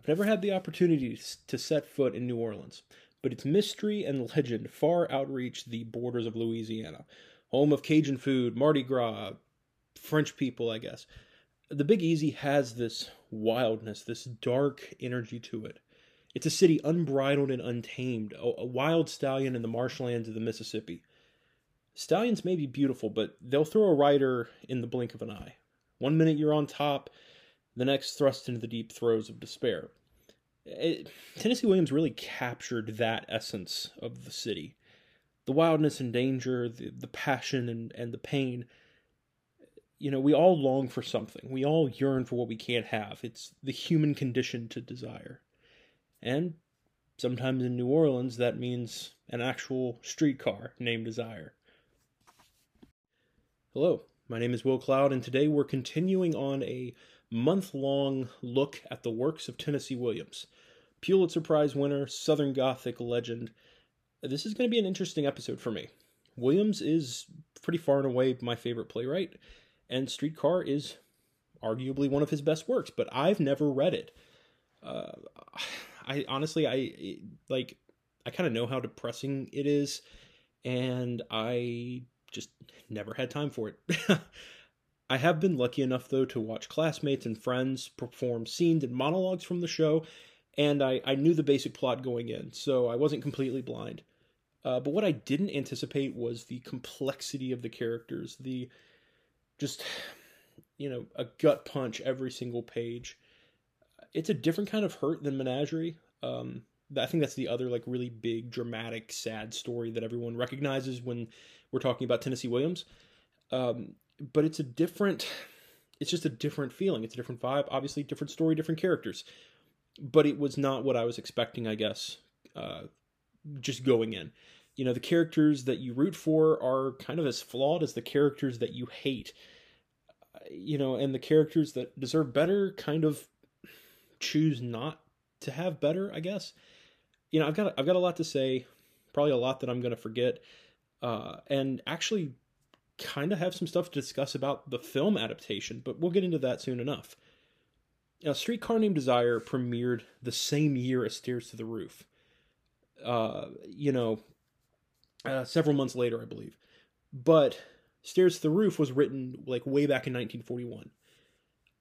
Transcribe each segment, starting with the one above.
I've never had the opportunity to set foot in New Orleans, but its mystery and legend far outreach the borders of Louisiana, home of Cajun food, Mardi Gras, French people, I guess. The Big Easy has this wildness, this dark energy to it. It's a city unbridled and untamed, a, wild stallion in the marshlands of the Mississippi. Stallions may be beautiful, but they'll throw a rider in the blink of an eye. One minute you're on top, the next thrust into the deep throes of despair. It, Tennessee Williams really captured that essence of the city. The wildness and danger, the, the passion and, and the pain. You know, we all long for something. We all yearn for what we can't have. It's the human condition to desire. And sometimes in New Orleans, that means an actual streetcar named Desire. Hello, my name is Will Cloud, and today we're continuing on a month long look at the works of Tennessee Williams, Pulitzer Prize winner, Southern Gothic legend. This is going to be an interesting episode for me. Williams is pretty far and away my favorite playwright, and Streetcar is arguably one of his best works, but I've never read it. Uh, I honestly, I like, I kind of know how depressing it is, and I just never had time for it. I have been lucky enough, though, to watch classmates and friends perform scenes and monologues from the show, and I, I knew the basic plot going in, so I wasn't completely blind. Uh, but what I didn't anticipate was the complexity of the characters, the just, you know, a gut punch every single page. It's a different kind of hurt than Menagerie. Um, I think that's the other like really big, dramatic, sad story that everyone recognizes when we're talking about Tennessee Williams. Um, but it's a different it's just a different feeling. It's a different vibe obviously different story different characters. But it was not what i was expecting i guess uh, just going in. You know the characters that you root for are kind of as flawed as the characters that you hate. You know and the characters that deserve better kind of choose not to have better i guess. You know i've got i've got a lot to say probably a lot that i'm going to forget. Uh, and actually kind of have some stuff to discuss about the film adaptation, but we'll get into that soon enough. Now, Streetcar Named Desire premiered the same year as Stairs to the Roof. Uh, you know, uh, several months later, I believe. But Stairs to the Roof was written like way back in 1941.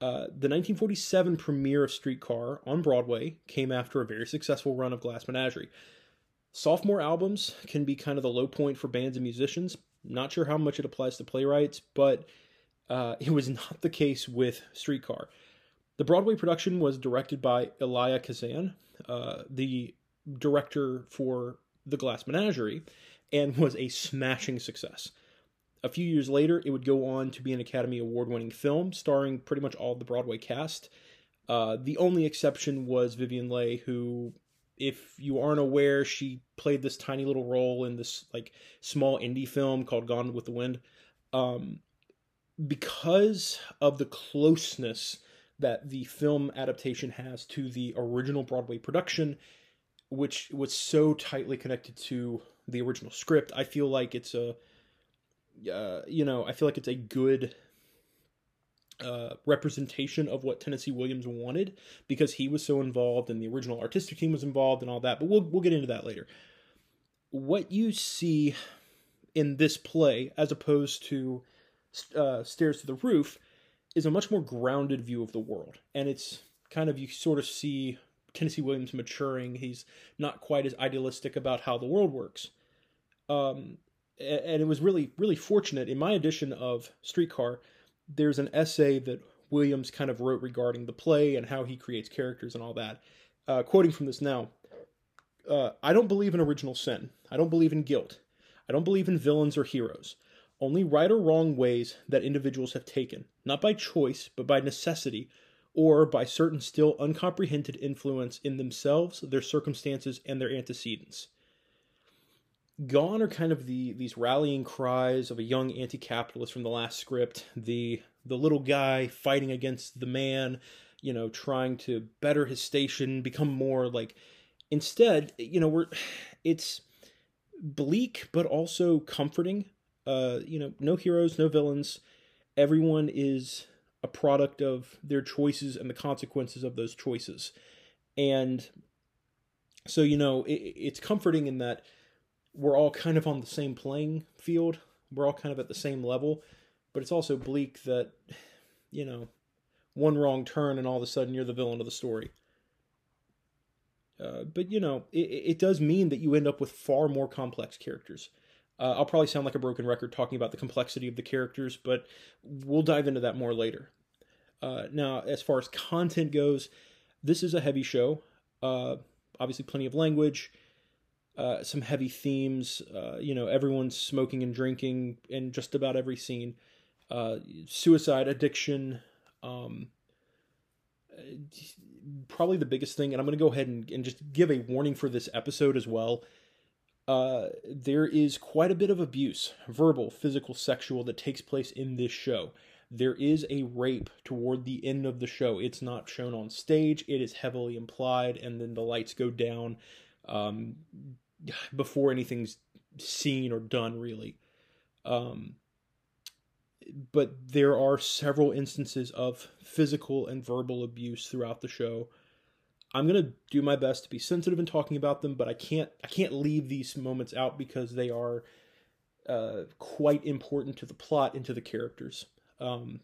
Uh, the 1947 premiere of Streetcar on Broadway came after a very successful run of Glass Menagerie. Sophomore albums can be kind of the low point for bands and musicians, not sure how much it applies to playwrights, but uh, it was not the case with Streetcar. The Broadway production was directed by Elia Kazan, uh, the director for The Glass Menagerie, and was a smashing success. A few years later, it would go on to be an Academy Award winning film starring pretty much all the Broadway cast. Uh, the only exception was Vivien Leigh, who if you aren't aware, she played this tiny little role in this like small indie film called Gone with the Wind. Um, because of the closeness that the film adaptation has to the original Broadway production, which was so tightly connected to the original script, I feel like it's a, uh, you know, I feel like it's a good uh, representation of what Tennessee Williams wanted because he was so involved and the original artistic team was involved and all that. But we'll we'll get into that later. What you see in this play, as opposed to uh, Stairs to the Roof, is a much more grounded view of the world, and it's kind of you sort of see Tennessee Williams maturing. He's not quite as idealistic about how the world works. Um, and it was really really fortunate in my edition of Streetcar there's an essay that Williams kind of wrote regarding the play and how he creates characters and all that. Uh, quoting from this now uh, I don't believe in original sin. I don't believe in guilt. I don't believe in villains or heroes. Only right or wrong ways that individuals have taken, not by choice, but by necessity, or by certain still uncomprehended influence in themselves, their circumstances, and their antecedents. Gone are kind of the these rallying cries of a young anti-capitalist from the last script, the the little guy fighting against the man, you know, trying to better his station, become more like instead, you know, we're it's bleak but also comforting. Uh, you know, no heroes, no villains. Everyone is a product of their choices and the consequences of those choices. And so, you know, it, it's comforting in that we're all kind of on the same playing field. We're all kind of at the same level, but it's also bleak that, you know, one wrong turn and all of a sudden you're the villain of the story. Uh, but you know, it, it, does mean that you end up with far more complex characters. Uh, I'll probably sound like a broken record talking about the complexity of the characters, but we'll dive into that more later. Uh, now, as far as content goes, this is a heavy show. Uh, obviously, plenty of language, uh, some heavy themes. Uh, you know, everyone's smoking and drinking in just about every scene. Uh, suicide, addiction. Um, probably the biggest thing, and I'm going to go ahead and, and, just give a warning for this episode as well. Uh, there is quite a bit of abuse, verbal, physical, sexual, that takes place in this show. There is a rape toward the end of the show. It's not shown on stage, it is heavily implied, and then the lights go down um, before anything's seen or done, really. Um, but there are several instances of physical and verbal abuse throughout the show. I'm gonna do my best to be sensitive in talking about them, but I can't I can't leave these moments out because they are uh, quite important to the plot and to the characters. Um,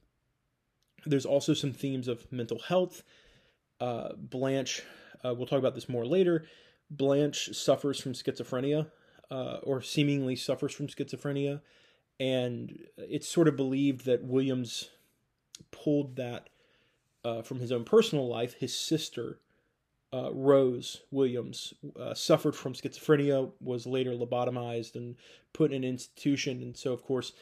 there's also some themes of mental health. Uh, Blanche, uh, we'll talk about this more later. Blanche suffers from schizophrenia, uh, or seemingly suffers from schizophrenia and it's sort of believed that Williams pulled that uh, from his own personal life. His sister, uh, Rose Williams, uh, suffered from schizophrenia, was later lobotomized and put in an institution, and so of course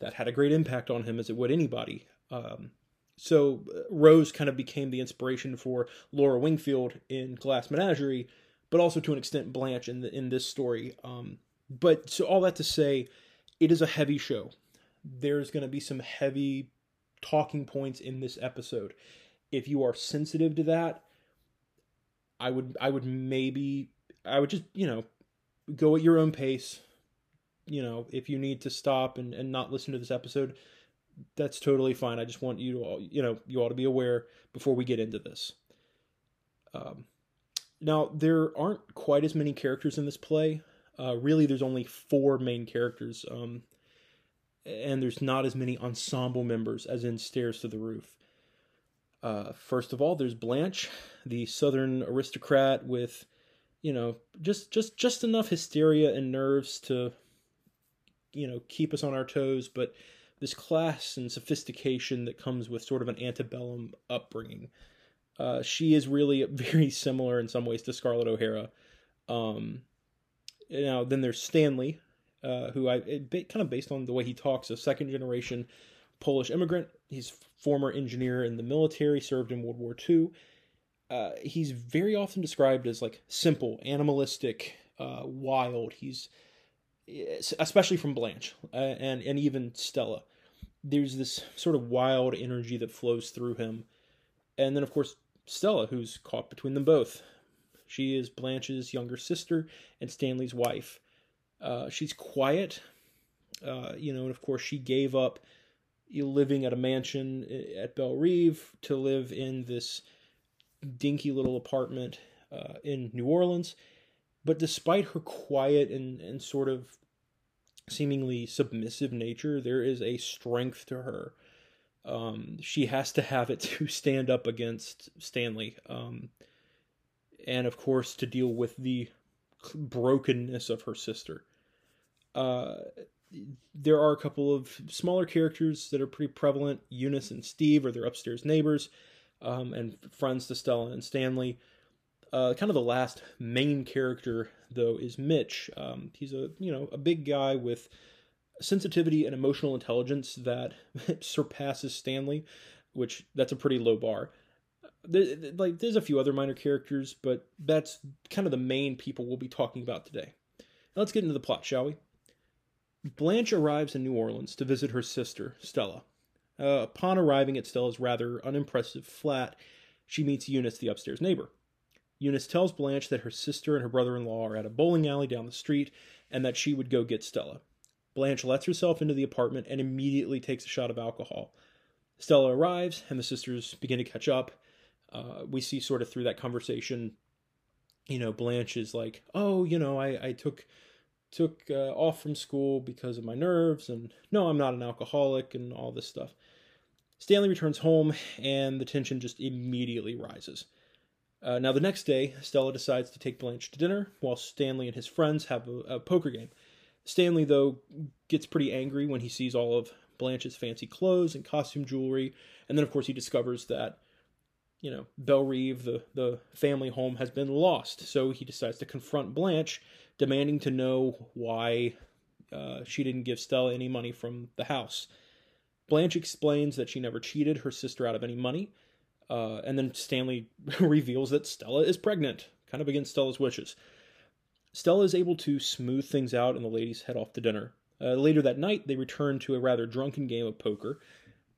that had a great impact on him, as it would anybody. Um, so uh, Rose kind of became the inspiration for Laura Wingfield in Glass Menagerie, but also to an extent Blanche in the, in this story. Um, but so all that to say it is a heavy show. There's going to be some heavy talking points in this episode. If you are sensitive to that, I would I would maybe I would just, you know, go at your own pace. You know, if you need to stop and, and not listen to this episode, that's totally fine. I just want you to all, you know, you ought to be aware before we get into this. Um, now, there aren't quite as many characters in this play. Uh, really, there's only four main characters, um, and there's not as many ensemble members as in Stairs to the Roof. Uh, first of all, there's Blanche, the Southern aristocrat with, you know, just just just enough hysteria and nerves to, you know, keep us on our toes, but this class and sophistication that comes with sort of an antebellum upbringing. Uh, she is really very similar in some ways to Scarlett O'Hara. Um, now then there's Stanley, uh, who I kind of based on the way he talks, a second generation Polish immigrant. He's former engineer in the military, served in World War II. Uh, he's very often described as like simple, animalistic, uh, wild. He's especially from Blanche uh, and and even Stella. There's this sort of wild energy that flows through him, and then of course Stella, who's caught between them both. She is Blanche's younger sister and Stanley's wife. Uh, she's quiet, uh, you know, and of course she gave up living at a mansion uh, at Belle Reve to live in this dinky little apartment uh, in New Orleans. But despite her quiet and, and sort of seemingly submissive nature, there is a strength to her. Um, she has to have it to stand up against Stanley. Um, and of course to deal with the brokenness of her sister. Uh, there are a couple of smaller characters that are pretty prevalent. Eunice and Steve are their upstairs neighbors, um, and friends to Stella and Stanley. Uh, kind of the last main character though is Mitch. Um, he's a you know a big guy with sensitivity and emotional intelligence that surpasses Stanley, which that's a pretty low bar like there's a few other minor characters, but that's kind of the main people we'll be talking about today. Now let's get into the plot, shall we? Blanche arrives in New Orleans to visit her sister, Stella. Uh, upon arriving at Stella's rather unimpressive flat, she meets Eunice, the upstairs neighbor. Eunice tells Blanche that her sister and her brother in law are at a bowling alley down the street and that she would go get Stella. Blanche lets herself into the apartment and immediately takes a shot of alcohol. Stella arrives, and the sisters begin to catch up, Uh, we see sort of through that conversation, you know, Blanche is like, "Oh, you know, I I took took uh, off from school because of my nerves, and no, I'm not an alcoholic, and all this stuff." Stanley returns home, and the tension just immediately rises. Uh, now, the next day, Stella decides to take Blanche to dinner while Stanley and his friends have a, a, poker game. Stanley, though, gets pretty angry when he sees all of Blanche's fancy clothes and costume jewelry. And then, of course, he discovers that, you know, Belle Reve, the, the family home, has been lost. So he decides to confront Blanche, demanding to know why uh, she didn't give Stella any money from the house. Blanche explains that she never cheated her sister out of any money. Uh, and then Stanley reveals that Stella is pregnant, kind of against Stella's wishes. Stella is able to smooth things out, and the ladies head off to dinner. Uh, later that night, they return to a rather drunken game of poker.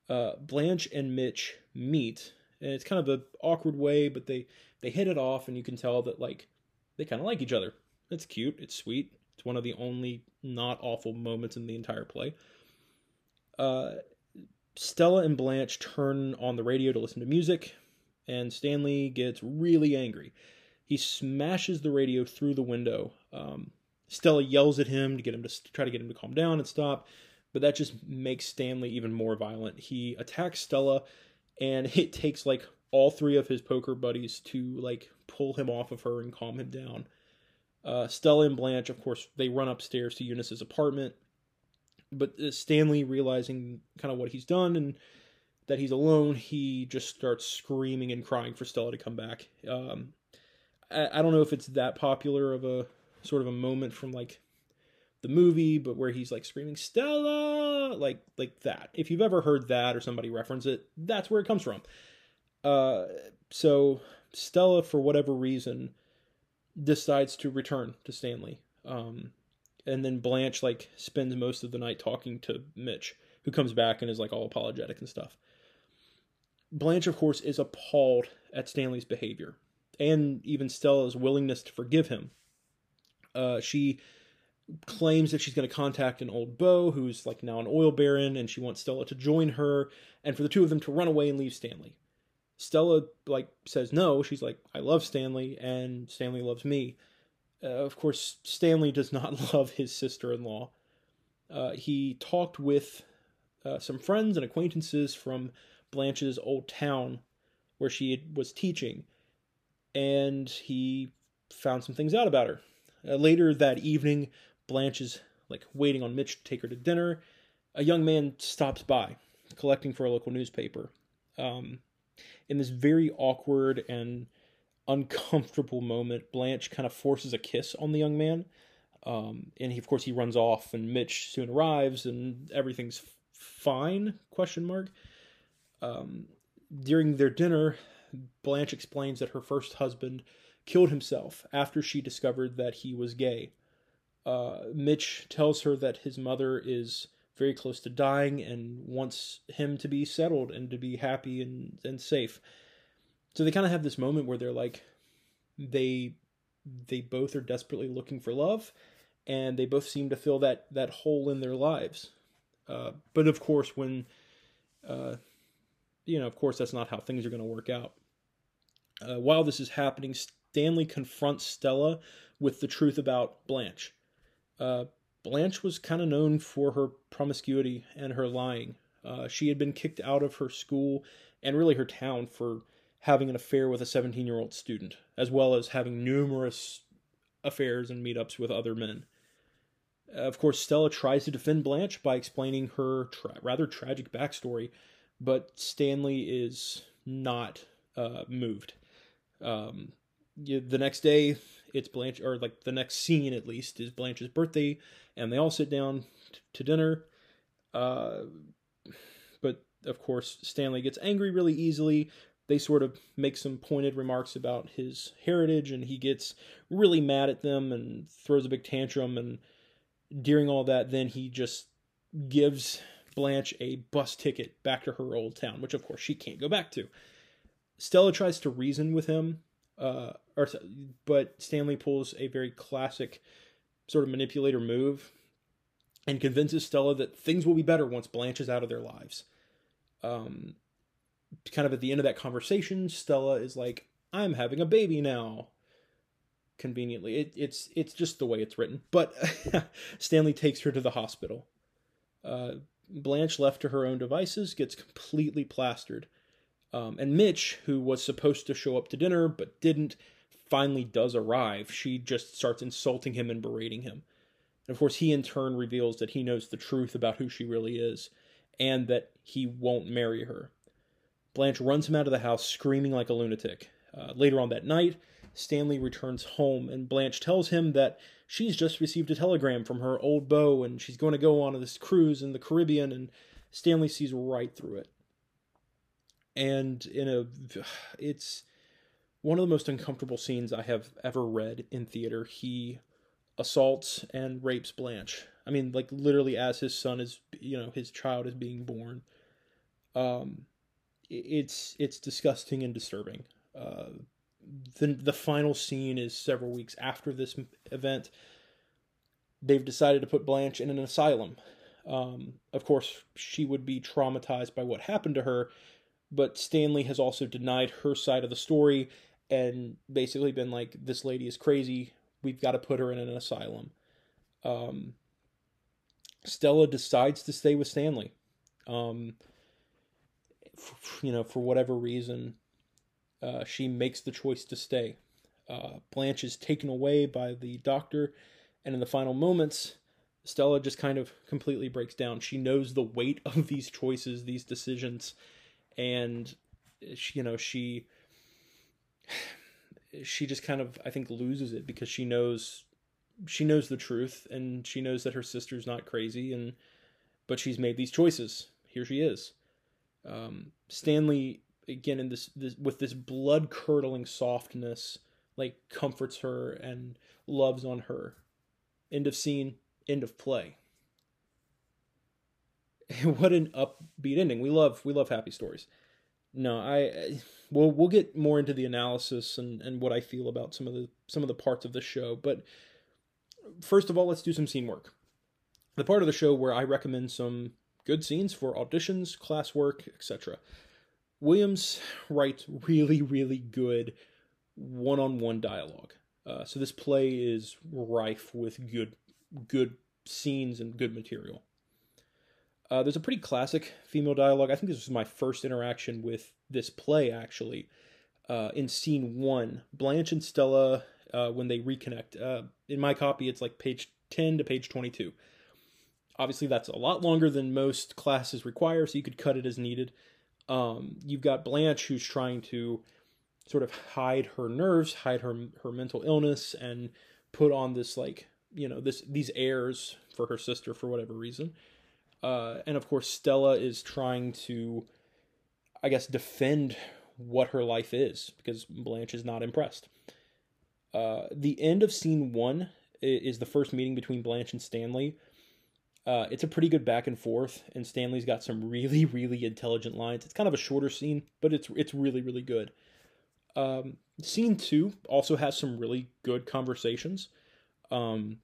Uh, Blanche and Mitch meet, and it's kind of an awkward way, but they they hit it off, and you can tell that like they kind of like each other. It's cute. It's sweet. It's one of the only not awful moments in the entire play. Uh, Stella and Blanche turn on the radio to listen to music, and Stanley gets really angry. He smashes the radio through the window. Um, Stella yells at him to get him to try to get him to calm down and stop, but that just makes Stanley even more violent. He attacks Stella, and it takes like all three of his poker buddies to like pull him off of her and calm him down. Uh, Stella and Blanche, of course, they run upstairs to Eunice's apartment but uh, Stanley realizing kind of what he's done and that he's alone, he just starts screaming and crying for Stella to come back. Um, I, I don't know if it's that popular of a sort of a moment from like the movie, but where he's like screaming Stella, like like that. If you've ever heard that or somebody reference it, that's where it comes from. Uh, so Stella, for whatever reason, decides to return to Stanley. Um, and then Blanche like spends most of the night talking to Mitch, who comes back and is like all apologetic and stuff. Blanche, of course, is appalled at Stanley's behavior and even Stella's willingness to forgive him. Uh, she claims that she's going to contact an old beau who's like now an oil baron, and she wants Stella to join her, and for the two of them to run away and leave Stanley. Stella like says no. She's like, I love Stanley, and Stanley loves me. Uh, of course, Stanley does not love his sister in law. Uh, he talked with uh, some friends and acquaintances from Blanche's old town where she was teaching, and he found some things out about her. Uh, later that evening, Blanche is like waiting on Mitch to take her to dinner. A young man stops by, collecting for a local newspaper. Um, in this very awkward and uncomfortable moment, Blanche kind of forces a kiss on the young man. Um, and he, of course, he runs off, and Mitch soon arrives, and everything's fine? Question mark. Um, during their dinner, Blanche explains that her first husband killed himself after she discovered that he was gay. Uh, Mitch tells her that his mother is very close to dying and wants him to be settled and to be happy and, and safe. So they kind of have this moment where they're like, they they both are desperately looking for love, and they both seem to fill that that hole in their lives. Uh, but of course, when uh, you know, of course, that's not how things are going to work out. Uh, while this is happening, Stanley confronts Stella with the truth about Blanche. Uh, Blanche was kind of known for her promiscuity and her lying. Uh, she had been kicked out of her school and really her town for having an affair with a 17 year old student, as well as having numerous affairs and meetups with other men. Of course, Stella tries to defend Blanche by explaining her tra- rather tragic backstory, but Stanley is not uh, moved. Um, the next day, it's Blanche, or like the next scene at least, is Blanche's birthday, and they all sit down t- to dinner. Uh, but of course, Stanley gets angry really easily, they sort of make some pointed remarks about his heritage and he gets really mad at them and throws a big tantrum and during all that then he just gives Blanche a bus ticket back to her old town which of course she can't go back to Stella tries to reason with him uh, or, but Stanley pulls a very classic sort of manipulator move and convinces Stella that things will be better once Blanche is out of their lives um, kind of at the end of that conversation, Stella is like, "I'm having a baby now." Conveniently, it, it's it's just the way it's written. But Stanley takes her to the hospital. Uh, Blanche, left to her own devices, gets completely plastered. Um, and Mitch, who was supposed to show up to dinner but didn't, finally does arrive. She just starts insulting him and berating him. And of course, he in turn reveals that he knows the truth about who she really is and that he won't marry her. Blanche runs him out of the house screaming like a lunatic. Uh, later on that night, Stanley returns home, and Blanche tells him that she's just received a telegram from her old beau and she's going to go on this cruise in the Caribbean, and Stanley sees right through it. And in a, it's one of the most uncomfortable scenes I have ever read in theater. He assaults and rapes Blanche. I mean, like literally as his son is, you know, his child is being born. Um, it's it's disgusting and disturbing. Uh, the the final scene is several weeks after this event. They've decided to put Blanche in an asylum. Um, of course, she would be traumatized by what happened to her, but Stanley has also denied her side of the story and basically been like, "This lady is crazy. We've got to put her in an asylum." Um, Stella decides to stay with Stanley. Um, you know, for whatever reason, uh, she makes the choice to stay. Uh, Blanche is taken away by the doctor, and in the final moments, Stella just kind of completely breaks down. She knows the weight of these choices, these decisions, and she, you know she she just kind of I think loses it because she knows she knows the truth and she knows that her sister's not crazy and but she's made these choices. Here she is. Um, Stanley again in this, this with this blood curdling softness like comforts her and loves on her end of scene end of play what an upbeat ending we love we love happy stories no i we'll we'll get more into the analysis and and what i feel about some of the some of the parts of the show but first of all let's do some scene work the part of the show where i recommend some good scenes for auditions classwork etc Williams writes really, really good one on one dialogue. Uh, so this play is rife with good, good scenes and good material. Uh, there's a pretty classic female dialogue. I think this was my first interaction with this play, actually. Uh, in scene one, Blanche and Stella, uh, when they reconnect. Uh, in my copy, it's like page 10 to page 22. Obviously, that's a lot longer than most classes require, so you could cut it as needed. Um, you've got Blanche who's trying to sort of hide her nerves, hide her her mental illness, and put on this like you know this these airs for her sister for whatever reason. Uh, and of course, Stella is trying to, I guess, defend what her life is because Blanche is not impressed. Uh, the end of scene one is the first meeting between Blanche and Stanley, uh, it's a pretty good back and forth, and Stanley's got some really, really intelligent lines. It's kind of a shorter scene, but it's it's really, really good. Um, scene two also has some really good conversations. Um,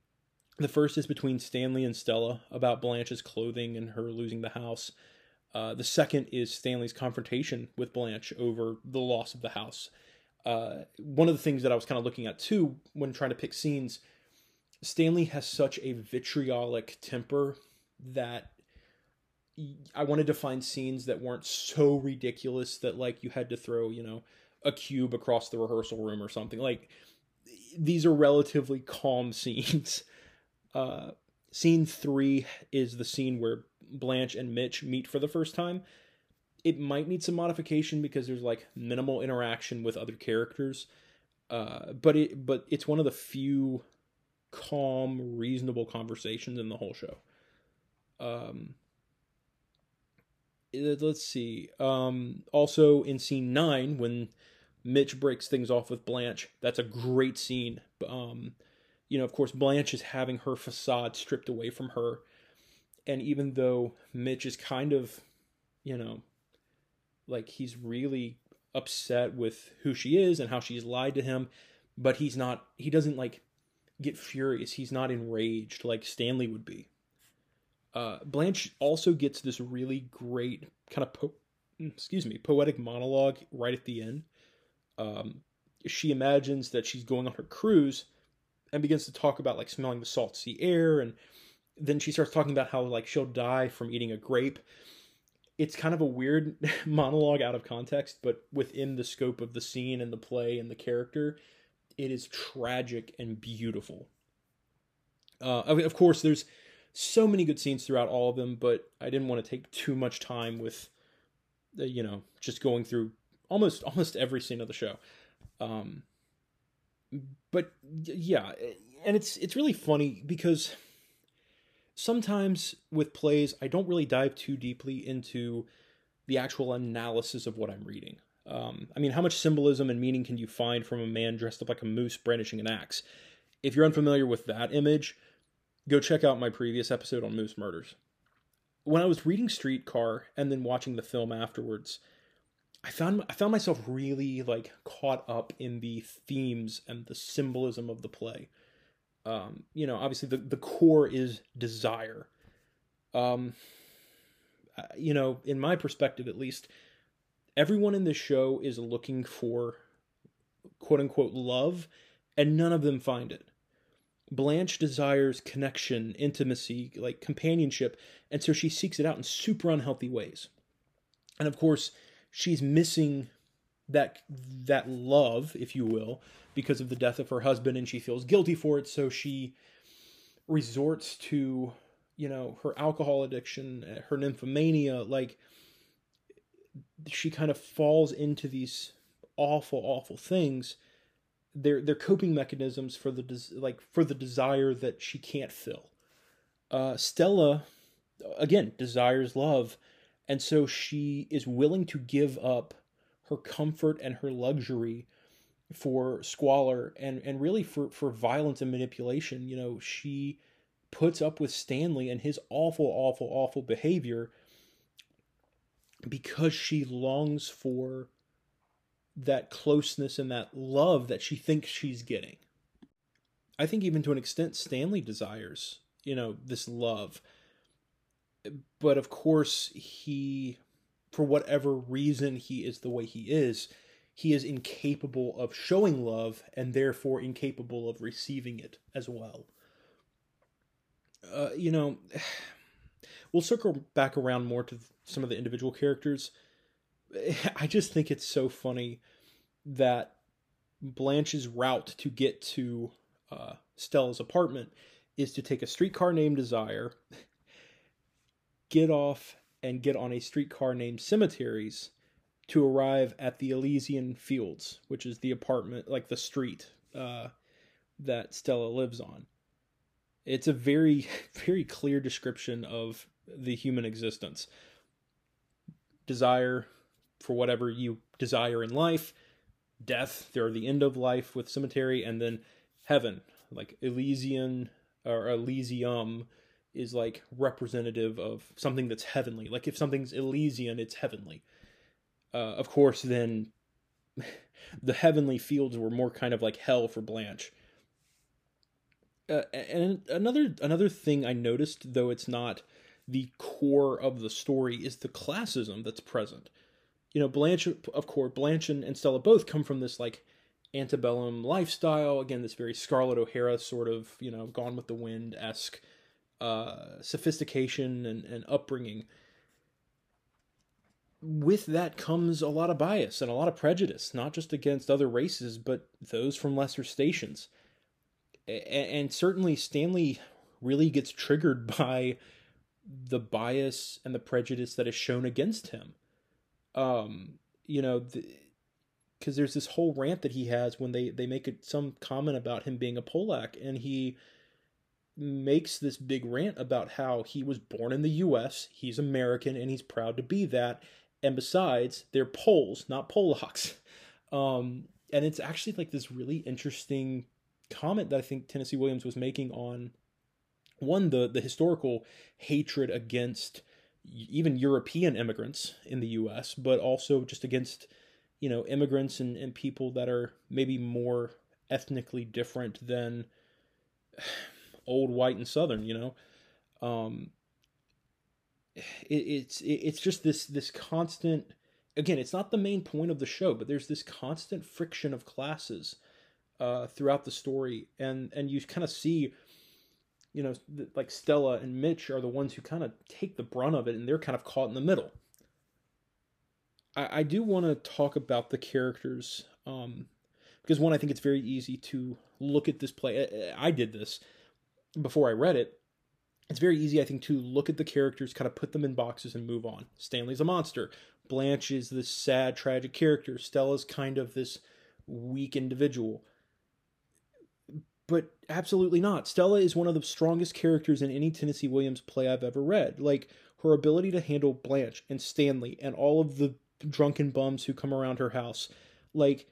the first is between Stanley and Stella about Blanche's clothing and her losing the house. Uh, the second is Stanley's confrontation with Blanche over the loss of the house. Uh, one of the things that I was kind of looking at too when trying to pick scenes Stanley has such a vitriolic temper that I wanted to find scenes that weren't so ridiculous that like you had to throw, you know, a cube across the rehearsal room or something. Like these are relatively calm scenes. Uh, scene three is the scene where Blanche and Mitch meet for the first time. It might need some modification because there's like minimal interaction with other characters. Uh, but it but it's one of the few calm, reasonable conversations in the whole show. Um, let's see. Um, also in scene nine, when Mitch breaks things off with Blanche, that's a great scene. Um, you know, of course, Blanche is having her facade stripped away from her. And even though Mitch is kind of, you know, like he's really upset with who she is and how she's lied to him, but he's not, he doesn't like get furious. He's not enraged like Stanley would be. Uh, Blanche also gets this really great kind of po- excuse me, poetic monologue right at the end. Um, she imagines that she's going on her cruise and begins to talk about like smelling the salt sea air and then she starts talking about how like she'll die from eating a grape. It's kind of a weird monologue out of context but within the scope of the scene and the play and the character it is tragic and beautiful. Uh, of course there's so many good scenes throughout all of them but i didn't want to take too much time with you know just going through almost almost every scene of the show. Um but yeah and it's it's really funny because sometimes with plays I don't really dive too deeply into the actual analysis of what I'm reading. Um, I mean, how much symbolism and meaning can you find from a man dressed up like a moose brandishing an axe? If you're unfamiliar with that image, go check out my previous episode on moose murders. When I was reading Streetcar and then watching the film afterwards, I found I found myself really like caught up in the themes and the symbolism of the play. Um, you know, obviously the, the core is desire. Um, you know, in my perspective at least, everyone in this show is looking for quote unquote love, and none of them find it. Blanche desires connection, intimacy, like companionship, and so she seeks it out in super unhealthy ways. And of course, she's missing that that love, if you will, because of the death of her husband and she feels guilty for it, so she resorts to, you know, her alcohol addiction, her nymphomania, like she kind of falls into these awful awful things. They're they're coping mechanisms for the des- like for the desire that she can't fill. Uh, Stella again desires love and so she is willing to give up her comfort and her luxury for squalor and, and really for, for violence and manipulation. You know, she puts up with Stanley and his awful, awful, awful behavior because she longs for that closeness and that love that she thinks she's getting. I think even to an extent Stanley desires, you know, this love but of course he for whatever reason he is the way he is he is incapable of showing love and therefore incapable of receiving it as well. Uh, you know we'll circle back around more to some of the individual characters. I just think it's so funny that blanche's route to get to uh, stella's apartment is to take a streetcar named desire get off and get on a streetcar named Cemeteries to arrive at the Elysian Fields, which is the apartment, like the street uh, that Stella lives on. It's a very, very clear description of the human existence. Desire for whatever you desire in life, death, there are the end of life with cemetery, and then heaven, like Elysian or Elysium is like representative of something that's heavenly. Like if something's Elysian, it's heavenly. Uh, of course, then the heavenly fields were more kind of like hell for Blanche. Uh, and another another thing I noticed, though it's not the core of the story, is the classism that's present. You know, Blanche, of course, Blanche and, Stella both come from this like antebellum lifestyle. Again, this very Scarlett O'Hara sort of you know Gone with the Wind esque uh, sophistication and, and upbringing, with that comes a lot of bias and a lot of prejudice, not just against other races, but those from lesser stations. And certainly, Stanley really gets triggered by the bias and the prejudice that is shown against him. Um, you know, because the, there's this whole rant that he has when they they make it, some comment about him being a Polack, and he makes this big rant about how he was born in the US, he's American, and he's proud to be that. And besides, they're Poles, not Polacks. Um, and it's actually like this really interesting comment that I think Tennessee Williams was making on one the the historical hatred against even European immigrants in the US, but also just against you know immigrants and, and people that are maybe more ethnically different than old white and southern you know um it, it's it, it's just this this constant again, it's not the main point of the show, but there's this constant friction of classes uh, throughout the story, and and you kind of see, you know, like Stella and Mitch are the ones who kind of take the brunt of it, and they're kind of caught in the middle. I, I do want to talk about the characters, um, because one, I think it's very easy to look at this play. I, I did this before I read it. It's very easy, I think, to look at the characters, kind of put them in boxes and move on. Stanley's a monster. Blanche is this sad, tragic character. Stella's kind of this weak individual. But absolutely not. Stella is one of the strongest characters in any Tennessee Williams play I've ever read. Like, her ability to handle Blanche and Stanley and all of the drunken bums who come around her house, like,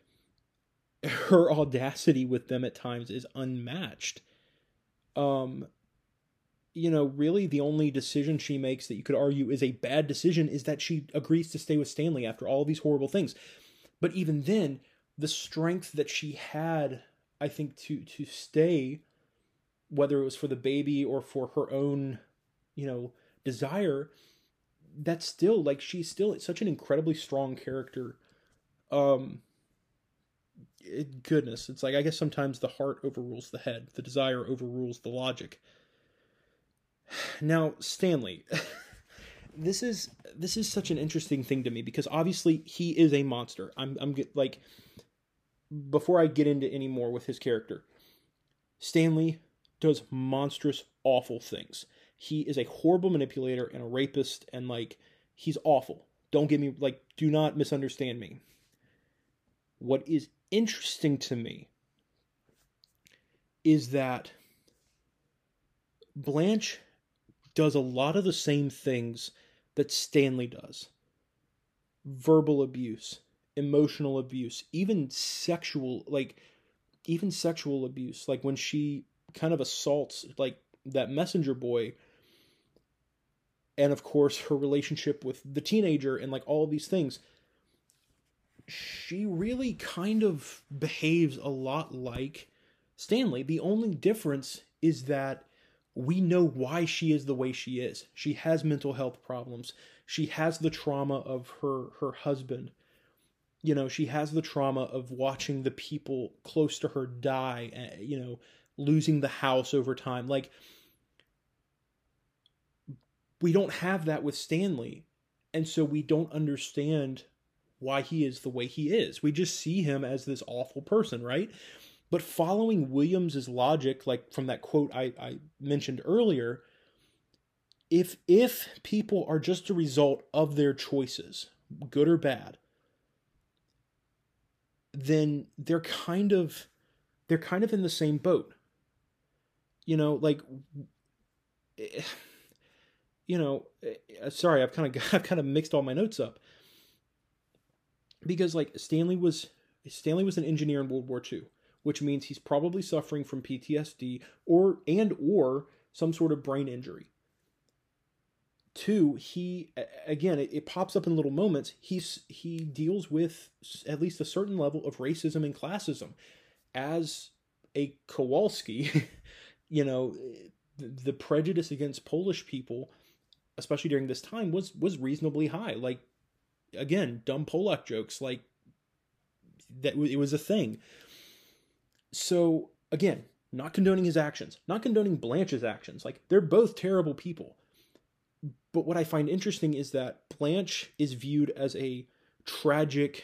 her audacity with them at times is unmatched. Um, you know, really the only decision she makes that you could argue is a bad decision is that she agrees to stay with Stanley after all these horrible things. But even then, the strength that she had, I think, to to stay, whether it was for the baby or for her own, you know, desire, that's still like she's still such an incredibly strong character. Um it, goodness, it's like I guess sometimes the heart overrules the head, the desire overrules the logic. Now, Stanley, this is this is such an interesting thing to me because obviously he is a monster. I'm I'm like before I get into any more with his character, Stanley does monstrous awful things. He is a horrible manipulator and a rapist and like he's awful. Don't get me like do not misunderstand me. What is interesting to me is that Blanche does a lot of the same things that Stanley does verbal abuse, emotional abuse, even sexual, like, even sexual abuse. Like when she kind of assaults, like, that messenger boy. And of course, her relationship with the teenager and like all these things. She really kind of behaves a lot like Stanley. The only difference is that we know why she is the way she is. She has mental health problems. She has the trauma of her her husband. You know, she has the trauma of watching the people close to her die, eh, you know, losing the house over time. Like we don't have that with Stanley. And so we don't understand why he is the way he is. We just see him as this awful person, right? But following Williams's logic, like from that quote I, I mentioned earlier, if if people are just a result of their choices, good or bad, then they're kind of they're kind of in the same boat. You know, like you know, eh, eh, sorry, I've kind of I've kind of mixed all my notes up. Because like Stanley was Stanley was an engineer in World War II which means he's probably suffering from PTSD or and or some sort of brain injury. Two, he again it, it pops up in little moments. He's he deals with at least a certain level of racism and classism. As a Kowalski, you know, the, prejudice against Polish people, especially during this time, was was reasonably high. Like again, dumb Polak jokes, like that it was a thing. So again, not condoning his actions, not condoning Blanche's actions. Like they're both terrible people. But what I find interesting is that Blanche is viewed as a tragic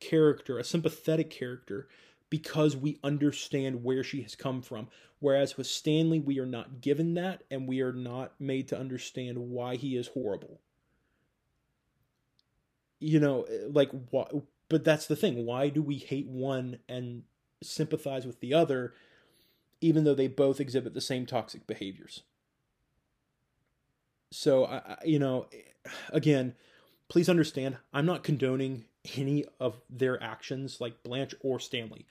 character, a sympathetic character, because we understand where she has come from. Whereas with Stanley, we are not given that, and we are not made to understand why he is horrible. You know, like, why, but that's the thing. Why do we hate one and sympathize with the other, even though they both exhibit the same toxic behaviors. So, I, you know, again, please understand, I'm not condoning any of their actions, like Blanche or Stanley.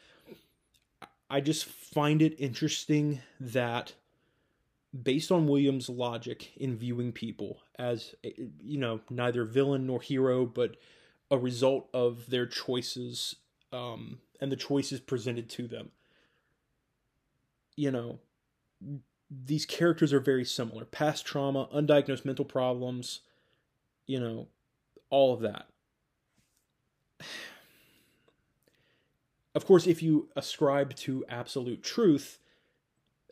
I just find it interesting that, based on Williams' logic in viewing people as, you know, neither villain nor hero, but a result of their choices um, and the choices presented to them. You know, these characters are very similar past trauma, undiagnosed mental problems, you know, all of that. of course, if you ascribe to absolute truth,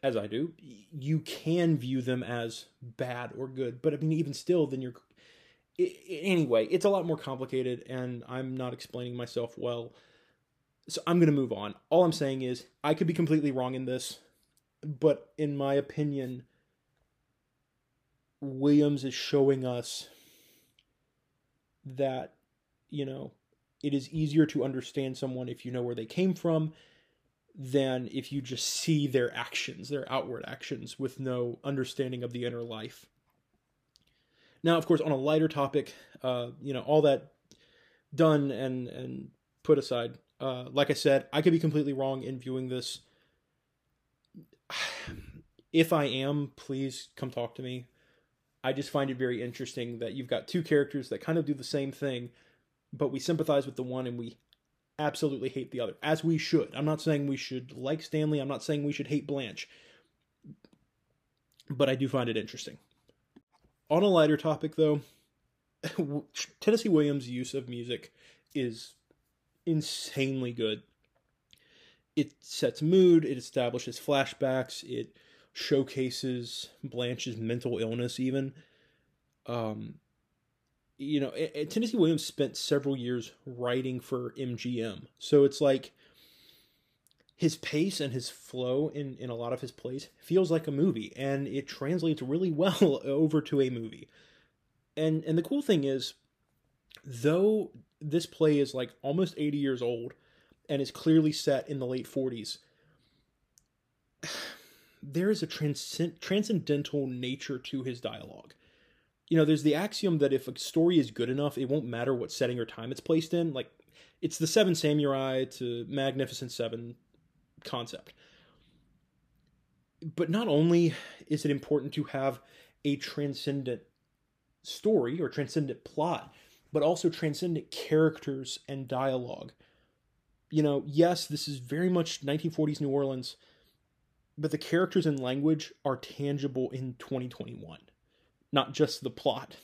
as I do, you can view them as bad or good. But I mean, even still, then you're. Anyway, it's a lot more complicated, and I'm not explaining myself well. So I'm going to move on. All I'm saying is, I could be completely wrong in this, but in my opinion, Williams is showing us that, you know, it is easier to understand someone if you know where they came from than if you just see their actions, their outward actions, with no understanding of the inner life. Now, of course, on a lighter topic, uh, you know, all that done and and put aside, uh, like I said, I could be completely wrong in viewing this. If I am, please come talk to me. I just find it very interesting that you've got two characters that kind of do the same thing, but we sympathize with the one and we absolutely hate the other, as we should. I'm not saying we should like Stanley, I'm not saying we should hate Blanche, but I do find it interesting. On a lighter topic, though, Tennessee Williams' use of music is insanely good. It sets mood, it establishes flashbacks, it showcases Blanche's mental illness, even. Um, you know, Tennessee Williams spent several years writing for MGM. So it's like his pace and his flow in, in a lot of his plays feels like a movie and it translates really well over to a movie. And and the cool thing is though this play is like almost 80 years old and is clearly set in the late 40s, there is a transcend- transcendental nature to his dialogue you know, there's the axiom that if a story is good enough, it won't matter what setting or time it's placed in. Like, it's the Seven Samurai to Magnificent Seven concept. But not only is it important to have a transcendent story or transcendent plot, but also transcendent characters and dialogue. You know, yes, this is very much 1940s New Orleans, but the characters and language are tangible in 2021 not just the plot.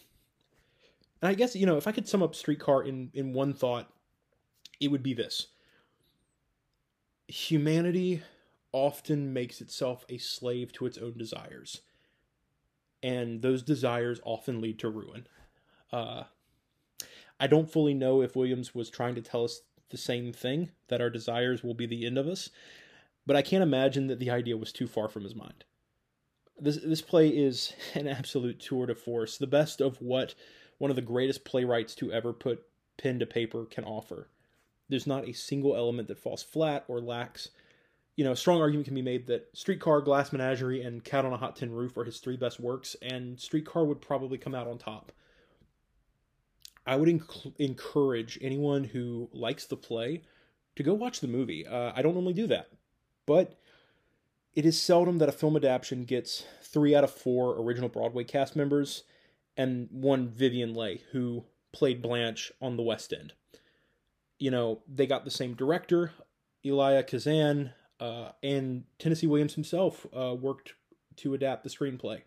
And I guess, you know, if I could sum up Streetcar in, in one thought, it would be this humanity often makes itself a slave to its own desires. And those desires often lead to ruin. Uh, I don't fully know if Williams was trying to tell us the same thing, that our desires will be the end of us, but I can't imagine that the idea was too far from his mind this this play is an absolute tour de force, the best of what one of the greatest playwrights to ever put pen to paper can offer. There's not a single element that falls flat or lacks. You know, a strong argument can be made that Streetcar, Glass Menagerie, and Cat on a Hot Tin Roof are his three best works, and Streetcar would probably come out on top. I would enc- encourage anyone who likes the play to go watch the movie. Uh, I don't normally do that, but it is seldom that a film adaptation gets three out of four original Broadway cast members and one Vivien Leigh, who played Blanche on the West End. You know, they got the same director, Elia Kazan, uh, and Tennessee Williams himself uh, worked to adapt the screenplay.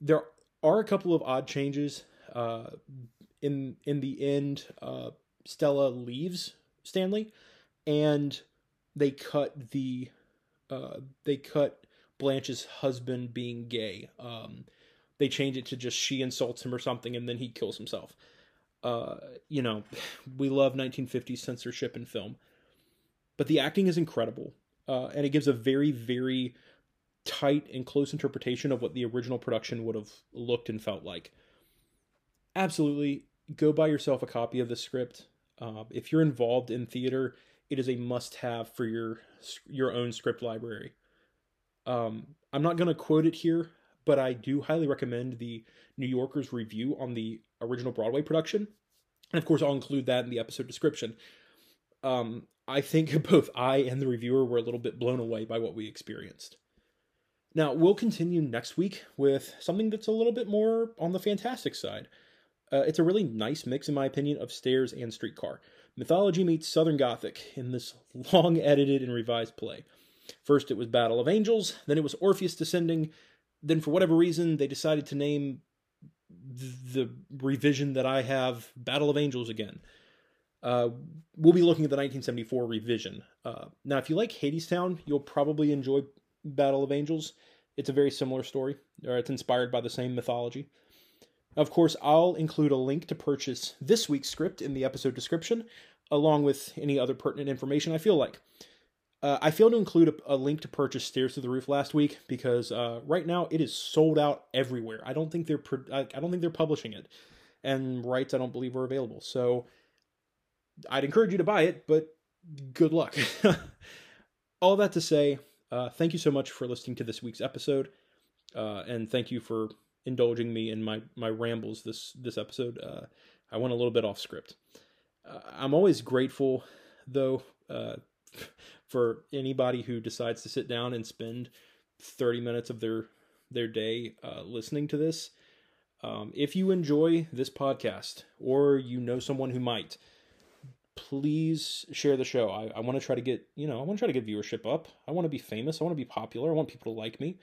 There are a couple of odd changes. Uh, in in the end, uh, Stella leaves Stanley, and they cut the uh, they cut Blanche's husband being gay. Um, they change it to just she insults him or something, and then he kills himself. Uh, you know, we love 1950s censorship in film, but the acting is incredible, uh, and it gives a very, very tight and close interpretation of what the original production would have looked and felt like. Absolutely, go buy yourself a copy of the script. Uh, if you're involved in theater, it is a must-have for your your own script library. Um, I'm not going to quote it here, but I do highly recommend the New Yorker's review on the original Broadway production, and of course, I'll include that in the episode description. Um, I think both I and the reviewer were a little bit blown away by what we experienced. Now, we'll continue next week with something that's a little bit more on the fantastic side. Uh, it's a really nice mix, in my opinion, of stairs and streetcar. Mythology meets Southern Gothic in this long edited and revised play. First, it was Battle of Angels, then it was Orpheus Descending, then, for whatever reason, they decided to name the revision that I have Battle of Angels again. uh, we'll be looking at the 1974 revision. Uh, now, if you like Hadestown, you'll probably enjoy Battle of Angels. It's a very similar story, or it's inspired by the same mythology. Of course, I'll include a link to purchase this week's script in the episode description, along with any other pertinent information I feel like. Uh, I failed to include a, a, link to purchase Stairs to the Roof last week because uh, right now it is sold out everywhere. I don't think they're I, I don't think they're publishing it, and rights I don't believe are available. So I'd encourage you to buy it, but good luck. All that to say, uh, thank you so much for listening to this week's episode, uh, and thank you for indulging me in my my rambles this this episode. Uh, I went a little bit off script. Uh, I'm always grateful, though, uh, for anybody who decides to sit down and spend 30 minutes of their their day uh, listening to this. Um, if you enjoy this podcast, or you know someone who might, please share the show. I, I want to try to get, you know, I want to try to get viewership up. I want to be famous. I want to be popular. I want people to like me.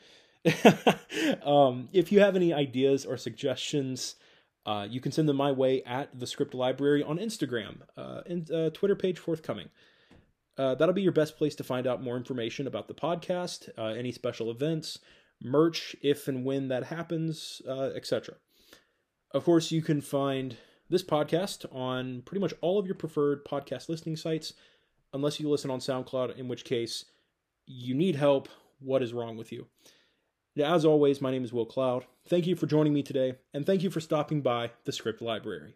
um, if you have any ideas or suggestions, uh, you can send them my way at the script library on Instagram uh, and uh, Twitter page forthcoming. Uh, that'll be your best place to find out more information about the podcast, uh, any special events, merch, if and when that happens, uh, etc. Of course, you can find this podcast on pretty much all of your preferred podcast listening sites, unless you listen on SoundCloud, in which case you need help. What is wrong with you? As always, my name is Will Cloud. Thank you for joining me today, and thank you for stopping by the Script Library.